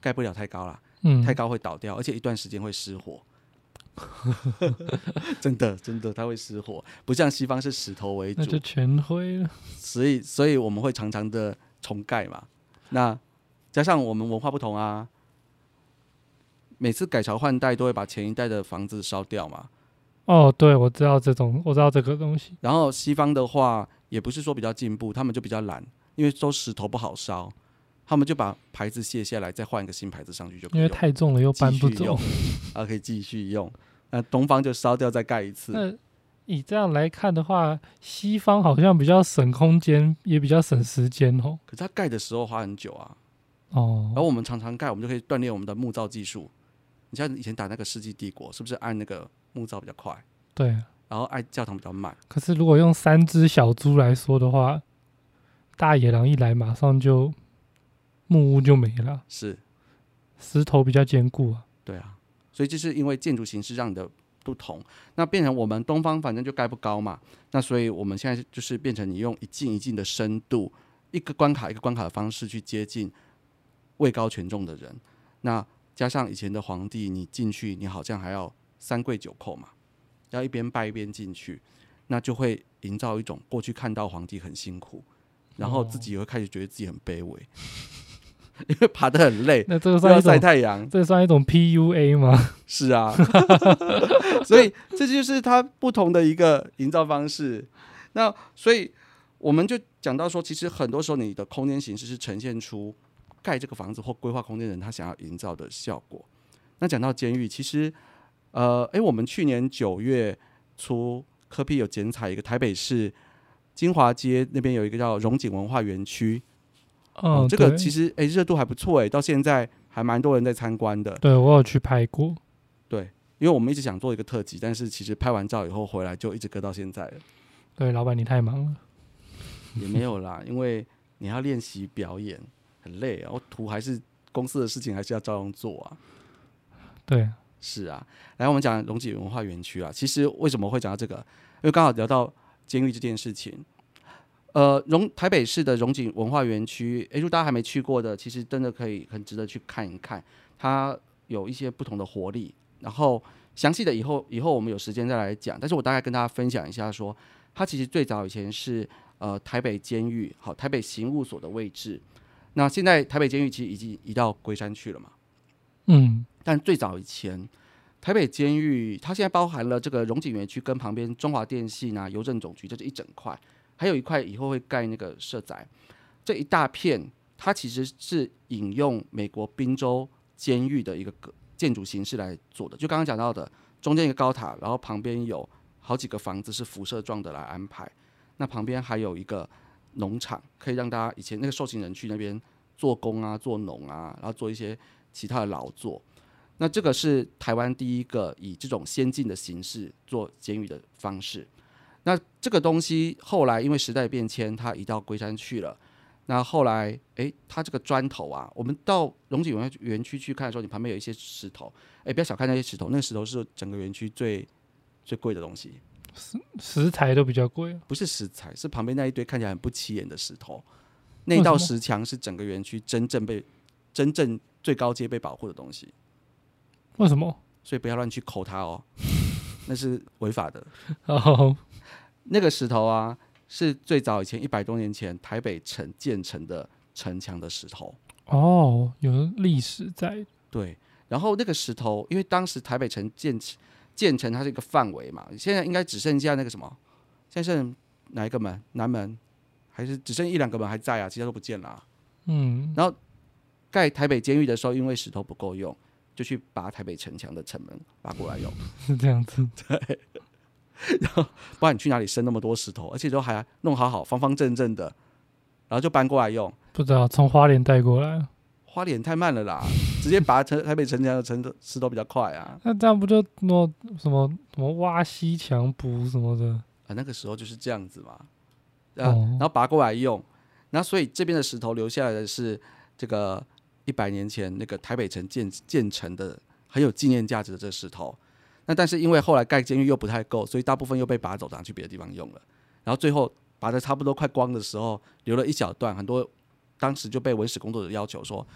盖不了太高啦，嗯，太高会倒掉，而且一段时间会失火。真的，真的，它会失火，不像西方是石头为主那就，全灰了。所以，所以我们会常常的重盖嘛。那加上我们文化不同啊，每次改朝换代都会把前一代的房子烧掉嘛。哦，对，我知道这种，我知道这个东西。然后西方的话，也不是说比较进步，他们就比较懒，因为都石头不好烧，他们就把牌子卸下来，再换一个新牌子上去就可以因为太重了又搬不走继续用。啊，可以继续用。那东方就烧掉再盖一次，那以这样来看的话，西方好像比较省空间，也比较省时间哦。可是它盖的时候花很久啊。哦然，后我们常常盖，我们就可以锻炼我们的木造技术。你像以前打那个世纪帝国，是不是按那个木造比较快，对。然后按教堂比较慢？可是如果用三只小猪来说的话，大野狼一来，马上就木屋就没了，是，石头比较坚固啊。对啊。所以就是因为建筑形式让你的不同，那变成我们东方反正就盖不高嘛，那所以我们现在就是变成你用一进一进的深度，一个关卡一个关卡的方式去接近位高权重的人。那加上以前的皇帝，你进去你好像还要三跪九叩嘛，要一边拜一边进去，那就会营造一种过去看到皇帝很辛苦，然后自己也会开始觉得自己很卑微，因为爬得很累，那这个又要晒算一种，太阳，这算一种 PUA 吗？是啊，所以这就是它不同的一个营造方式。那所以我们就讲到说，其实很多时候你的空间形式是呈现出盖这个房子或规划空间人他想要营造的效果。那讲到监狱，其实呃，诶，我们去年九月初科批有剪彩一个台北市金华街那边有一个叫荣景文化园区，嗯，这个其实诶热度还不错诶，到现在还蛮多人在参观的。对我有去拍过。对，因为我们一直想做一个特辑，但是其实拍完照以后回来就一直搁到现在了，对，老板你太忙了。也没有啦，因为你要练习表演，很累啊。我图还是公司的事情，还是要照样做啊。对，是啊，来我们讲龙井文化园区啊，其实为什么会讲到这个？因为刚好聊到监狱这件事情。呃，荣台北市的荣景文化园区，诶，如果大家还没去过的，其实真的可以很值得去看一看，它有一些不同的活力。然后详细的以后以后我们有时间再来讲，但是我大概跟大家分享一下说它其实最早以前是呃台北监狱，好台北刑务所的位置。那现在台北监狱其实已经移到龟山去了嘛。嗯，但最早以前，台北监狱它现在包含了这个荣景园区跟旁边中华电信啊、邮政总局，这是一整块，还有一块以后会盖那个社宅，这一大片它其实是引用美国宾州监狱的一个个建筑形式来做的，就刚刚讲到的，中间一个高塔，然后旁边有好几个房子是辐射状的来安排，那旁边还有一个农场，可以让大家以前那个受刑人去那边做工啊、做农啊，然后做一些其他的劳作。那这个是台湾第一个以这种先进的形式做监狱的方式。那这个东西后来因为时代变迁，它移到龟山去了。那后来，诶，它这个砖头啊，我们到龙井园园区去看的时候，你旁边有一些石头，诶，不要小看那些石头，那个石头是整个园区最最贵的东西，食材都比较贵。不是石材，是旁边那一堆看起来很不起眼的石头。那道石墙是整个园区真正被真正最高阶被保护的东西。为什么？所以不要乱去抠它哦，那是违法的。哦，那个石头啊，是最早以前一百多年前台北城建成的城墙的石头。哦，有历史在。对，然后那个石头，因为当时台北城建建成它是一个范围嘛，现在应该只剩下那个什么，现在剩哪一个门？南门还是只剩一两个门还在啊？其他都不见了啊、嗯，盖台北监狱的时候，因为石头不够用，就去拔台北城墙的城门拔过来用。是这样子。对，然后不然你去哪里生那么多石头，而且都还弄好好方方正正的，然后就搬过来用。不知道从花莲带过来，花莲太慢了啦，直接拔城台北城墙的城石头比较快啊。那这样不就弄什么什么挖西墙补什么的？啊，那个时候就是这样子嘛。啊，哦然后拔过来用，然后所以这边的石头留下来的是这个一百年前那个台北城建建成的很有纪念价值的这个石头。那但是因为后来盖监狱又不太够，所以大部分又被拔走，拿去别的地方用了。然后最后拔的差不多快光的时候，留了一小段，很多当时就被文史工作者要求说：“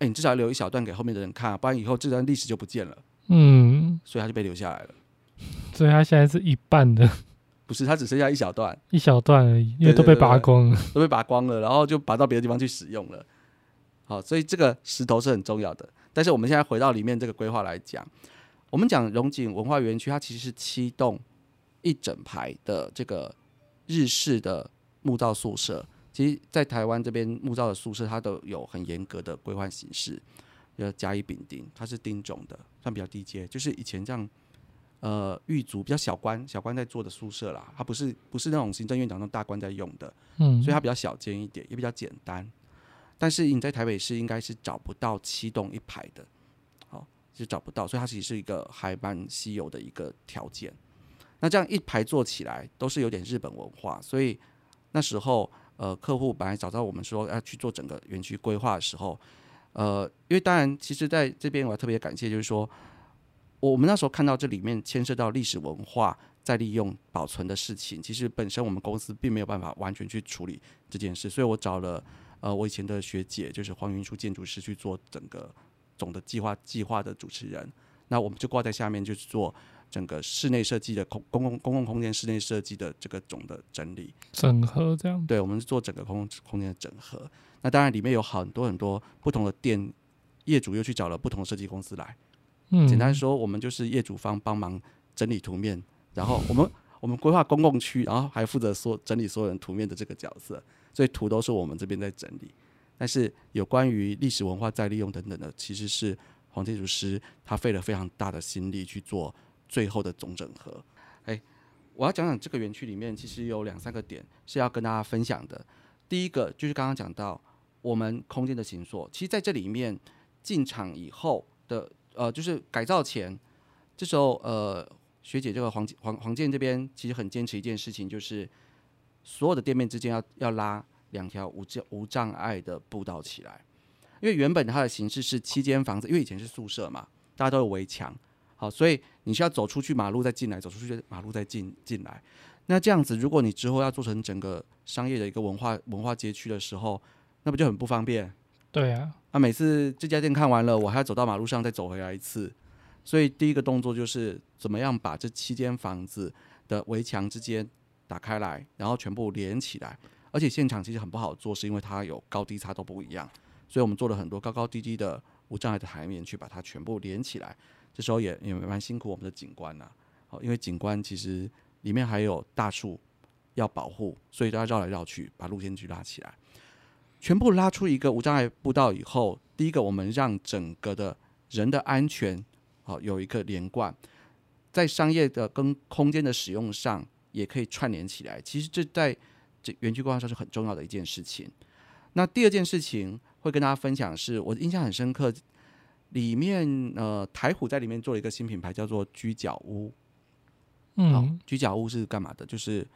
哎，你至少留一小段给后面的人看，啊不然以后这段历史就不见了。”嗯，所以他就被留下来了。所以他现在是一半的，不是他只剩下一小段，一小段而已，因为都被拔光了，都被拔光了，然后就拔到别的地方去使用了。好，所以这个石头是很重要的。但是我们现在回到里面这个规划来讲，我们讲荣景文化园区，它其实是七栋一整排的这个日式的木造宿舍。其实，在台湾这边木造的宿舍，它都有很严格的规划形式，要甲乙丙丁，它是丁种的，算比较低阶，就是以前这样。呃，狱卒比较小官，小官在做的宿舍啦，它不是不是那种行政院长那种大官在用的，嗯，所以它比较小间一点，也比较简单。但是你在台北市应该是找不到七栋一排的，好，是找不到，所以它其实是一个还蛮稀有的一个条件。那这样一排做起来都是有点日本文化，所以那时候呃，客户本来找到我们说要去做整个园区规划的时候，呃，因为当然其实在这边我要特别感谢，就是说。我们那时候看到这里面牵涉到历史文化再利用保存的事情，其实本身我们公司并没有办法完全去处理这件事，所以我找了呃我以前的学姐，就是黄云书建筑师去做整个总的计划计划的主持人。那我们就挂在下面，就是做整个室内设计的空公共公共空间室内设计的这个总的整理整合这样。对，我们是做整个空空间的整合。那当然里面有很多很多不同的店业主又去找了不同的设计公司来。嗯简单说，我们就是业主方帮忙整理图面，然后我们 我们规划公共区，然后还负责所整理所有人图面的这个角色，所以图都是我们这边在整理。但是有关于历史文化再利用等等的，其实是黄建筑师他费了非常大的心力去做最后的总整合。哎，我要讲讲这个园区里面其实有两三个点是要跟大家分享的。第一个就是刚刚讲到我们空间的形塑，其实在这里面进场以后的。呃，就是改造前，这时候呃，学姐这个黄黄黄建这边其实很坚持一件事情，就是所有的店面之间要要拉两条无障无障碍的步道起来，因为原本它的形式是七间房子，因为以前是宿舍嘛，大家都有围墙，好，所以你需要走出去马路再进来，走出去马路再进进来。那这样子，如果你之后要做成整个商业的一个文化文化街区的时候，那不就很不方便？对啊，那每次这家店看完了，我还要走到马路上再走回来一次，所以第一个动作就是怎么样把这七间房子的围墙之间打开来，然后全部连起来。而且现场其实很不好做，是因为它有高低差都不一样，所以我们做了很多高高低低的无障碍的台面去把它全部连起来。这时候也也蛮辛苦我们的景观呐，好，因为景观其实里面还有大树要保护，所以都要绕来绕去把路线去拉起来。全部拉出一个无障碍步道以后，第一个我们让整个的人的安全好有一个连贯，在商业的跟空间的使用上也可以串联起来。其实这在这园区规划上是很重要的一件事情。那第二件事情会跟大家分享，是我印象很深刻，里面呃台虎在里面做了一个新品牌，叫做居角屋。嗯，居角屋是干嘛的？就是。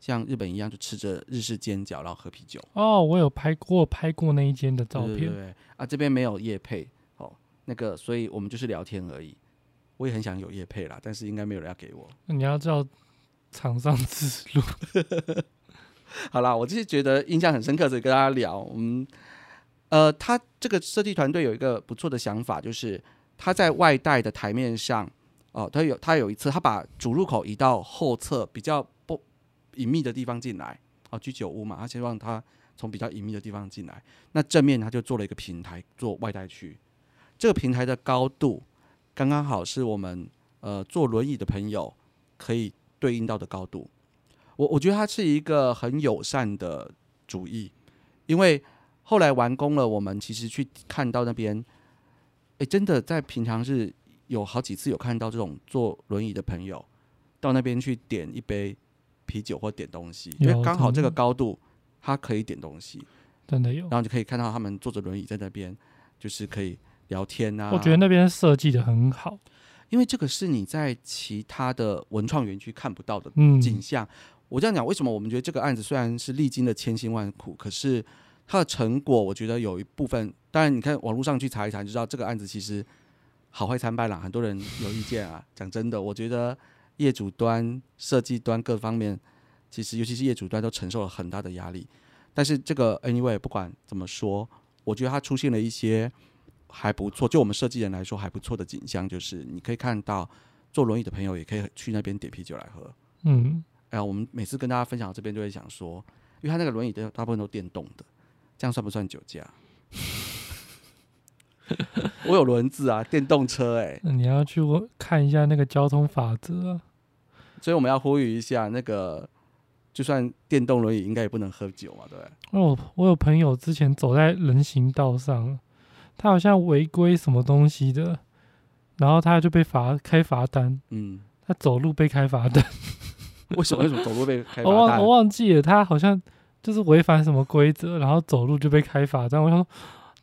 像日本一样，就吃着日式煎饺，然后喝啤酒。哦，我有拍过拍过那一间的照片。对啊，这边没有夜配哦，那个，所以我们就是聊天而已。我也很想有夜配啦，但是应该没有人要给我。你要叫厂商自录。好啦，我就是觉得印象很深刻，所以跟大家聊。我们呃，他这个设计团队有一个不错的想法，就是他在外带的台面上哦，他有他有一次他把主入口移到后侧比较不。隐秘的地方进来，哦，居酒屋嘛，他希望他从比较隐秘的地方进来。那正面他就做了一个平台做外带区，这个平台的高度刚刚好是我们呃坐轮椅的朋友可以对应到的高度。我我觉得它是一个很友善的主意，因为后来完工了，我们其实去看到那边，哎，真的在平常是有好几次有看到这种坐轮椅的朋友到那边去点一杯。啤酒或点东西，因为刚好这个高度，他可以点东西，真的有。然后就可以看到他们坐着轮椅在那边，就是可以聊天啊。我觉得那边设计的很好，因为这个是你在其他的文创园区看不到的景象。我这样讲，为什么我们觉得这个案子虽然是历经了千辛万苦，可是它的成果，我觉得有一部分，当然你看网络上去查一查，就知道这个案子其实好坏参半啦，很多人有意见啊。讲真的，我觉得业主端、设计端各方面，其实尤其是业主端都承受了很大的压力。但是这个 anyway 不管怎么说，我觉得它出现了一些还不错，就我们设计人来说还不错的景象，就是你可以看到坐轮椅的朋友也可以去那边点啤酒来喝。嗯，哎呀，我们每次跟大家分享这边就会想说，因为他那个轮椅的大部分都电动的，这样算不算酒驾？我有轮子啊，电动车哎、那你要去问看一下那个交通法则啊。所以我们要呼吁一下，那个就算电动轮椅，应该也不能喝酒嘛，对不对？哦，我有朋友之前走在人行道上，他好像违规什么东西的，然后他就被罚开罚单，嗯，他走路被开罚单，为什么为什么走路被开罚单 我忘我？忘记了，他好像就是违反什么规则，然后走路就被开罚单。我想说，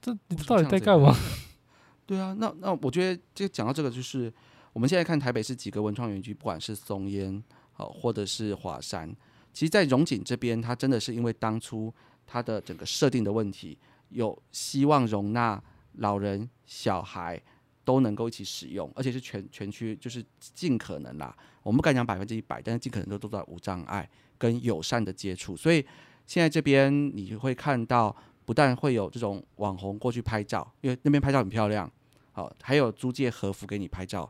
这你到底在干嘛？对啊，那那我觉得就讲到这个，就是我们现在看台北市几个文创园区，不管是松烟好、或者是华山，其实，在荣景这边，它真的是因为当初它的整个设定的问题，有希望容纳老人、小孩都能够一起使用，而且是全全区就是尽可能啦，我们不敢讲百分之一百，但是尽可能都做到无障碍跟友善的接触，所以现在这边你会看到。不但会有这种网红过去拍照，因为那边拍照很漂亮，好，还有租借和服给你拍照。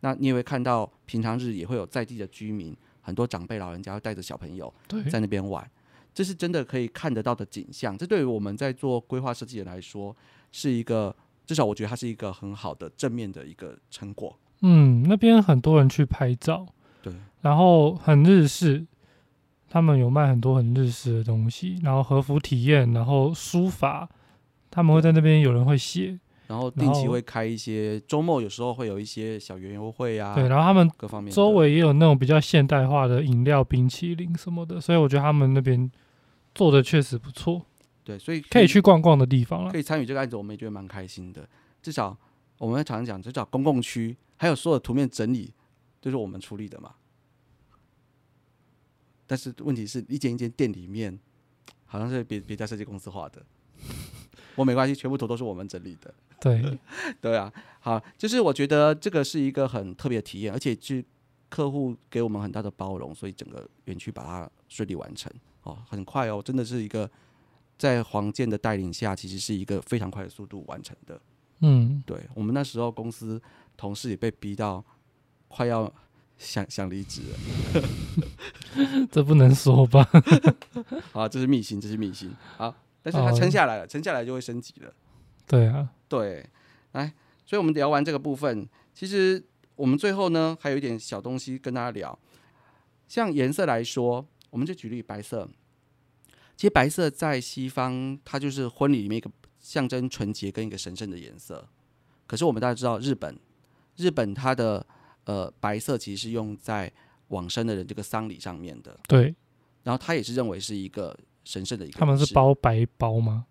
那你也会看到，平常日也会有在地的居民，很多长辈老人家会带着小朋友对，在那边玩，这是真的可以看得到的景象。这对于我们在做规划设计人来说，是一个至少我觉得它是一个很好的正面的一个成果。嗯，那边很多人去拍照，对，然后很日式，他们有卖很多很日式的东西，然后和服体验，然后书法，他们会在那边有人会写，然后定期会开一些周末，有时候会有一些小园游会啊，对，然后他们各方面周围也有那种比较现代化的饮料、冰淇淋什么的，所以我觉得他们那边做的确实不错，对，所以可以去逛逛的地方了可。以参与这个案子，我们也觉得蛮开心的。至少我们常常讲，至少公共区还有所有图面整理，都是我们处理的嘛。但是问题是一间一间店里面，好像是别别家设计公司画的，我没关系，全部图都是我们整理的。对，对啊，好，就是我觉得这个是一个很特别的体验，而且是客户给我们很大的包容，所以整个园区把它顺利完成哦，很快哦，真的是一个在黄健的带领下，其实是一个非常快的速度完成的。嗯，对我们那时候公司同事也被逼到快要想想离职了，这不能说吧？啊，这是秘辛，这是秘辛好，但是他哦撑下来了，撑下来就会升级了。对啊，对，来，所以我们聊完这个部分，其实我们最后呢还有一点小东西跟大家聊，像颜色来说，我们就举例白色。其实白色在西方，它就是婚礼里面一个象征纯洁跟一个神圣的颜色。可是我们大家知道，日本，日本它的呃白色其实是用在往生的人这个丧礼上面的，对，然后他也是认为是一个神圣的一个。他们是包白包吗？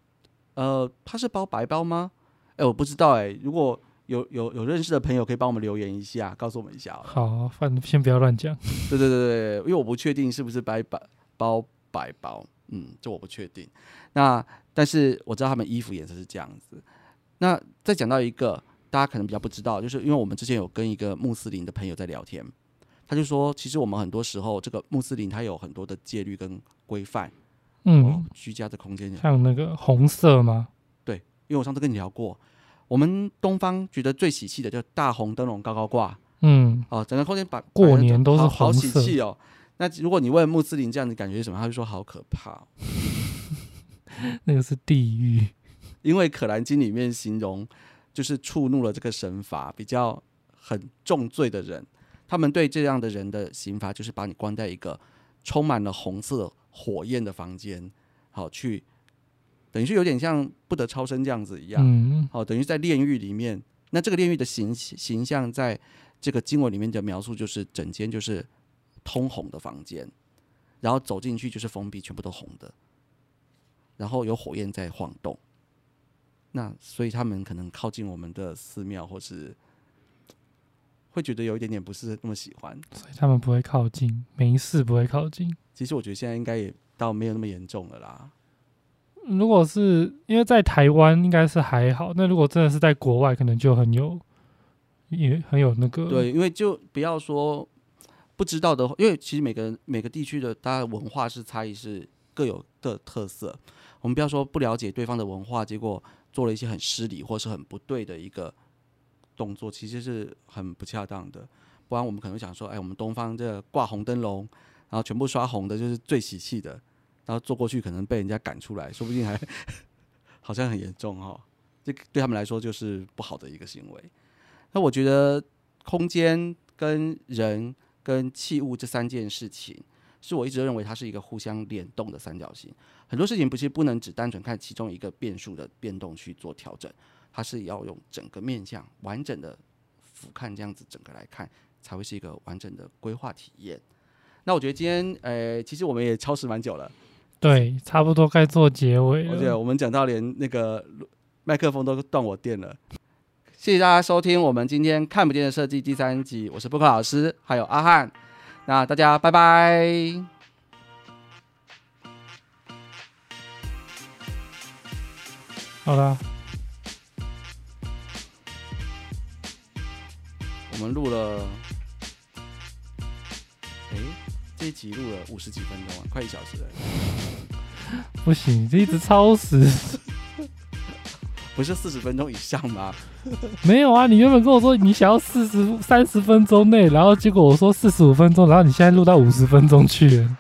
呃，他是包白包吗？哎、我不知道哎、如果有有有认识的朋友，可以帮我们留言一下，告诉我们一下好。好，反正先不要乱讲。对对对对，因为我不确定是不是白白包白包，嗯，这我不确定。那但是我知道他们衣服颜色是这样子。那再讲到一个大家可能比较不知道，就是因为我们之前有跟一个穆斯林的朋友在聊天，他就说，其实我们很多时候这个穆斯林他有很多的戒律跟规范，嗯哦，，居家的空间像那个红色吗？对因为我上次跟你聊过，我们东方觉得最喜气的就是大红灯笼高高挂嗯，哦，整个空间把过年都是好好喜气哦。那如果你问穆斯林这样的感觉是什么，他就说好可怕哦、那个是地狱。因为《可兰经》里面形容就是触怒了这个神罚，比较很重罪的人，他们对这样的人的刑罚就是把你关在一个充满了红色火焰的房间，好去等于是有点像不得超生这样子一样。嗯，哦，等于在炼狱里面，那这个炼狱的形形象，在这个经文里面的描述就是整间就是通红的房间，然后走进去就是封闭，全部都红的，然后有火焰在晃动。那所以他们可能靠近我们的寺庙，或是会觉得有一点点不是那么喜欢。所以他们不会靠近，没事不会靠近。其实我觉得现在应该也倒没有那么严重了啦。如果是因为在台湾应该是还好，那如果真的是在国外，可能就很有也很有那个。对，因为就不要说不知道的，因为其实每个每个地区的大家文化是差异是各有各特色。我们不要说不了解对方的文化，结果做了一些很失礼或是很不对的一个动作，其实是很不恰当的。不然我们可能想说，哎，我们东方这挂红灯笼，然后全部刷红的，就是最喜气的。然后坐过去可能被人家赶出来，说不定还 好像很严重哈。这对他们来说就是不好的一个行为。那我觉得空间跟人跟器物这三件事情，是我一直认为它是一个互相联动的三角形。很多事情不是不能只单纯看其中一个变数的变动去做调整，它是要用整个面向完整的俯瞰这样子整个来看，才会是一个完整的规划体验。那我觉得今天，呃，其实我们也超时蛮久了，对，差不多该做结尾而且。我们讲到连那个麦克风都断我电了。谢谢大家收听我们今天看不见的设计第三集，我是布克老师，还有阿汉。那大家拜拜。好的，我们录了，哎，这一集录了五十几分钟啊，快一小时了。不行，这一直超时。不是四十分钟以上吗？没有啊，你原本跟我说你想要四十三十分钟内，然后结果我说四十五分钟，然后你现在录到五十分钟去了。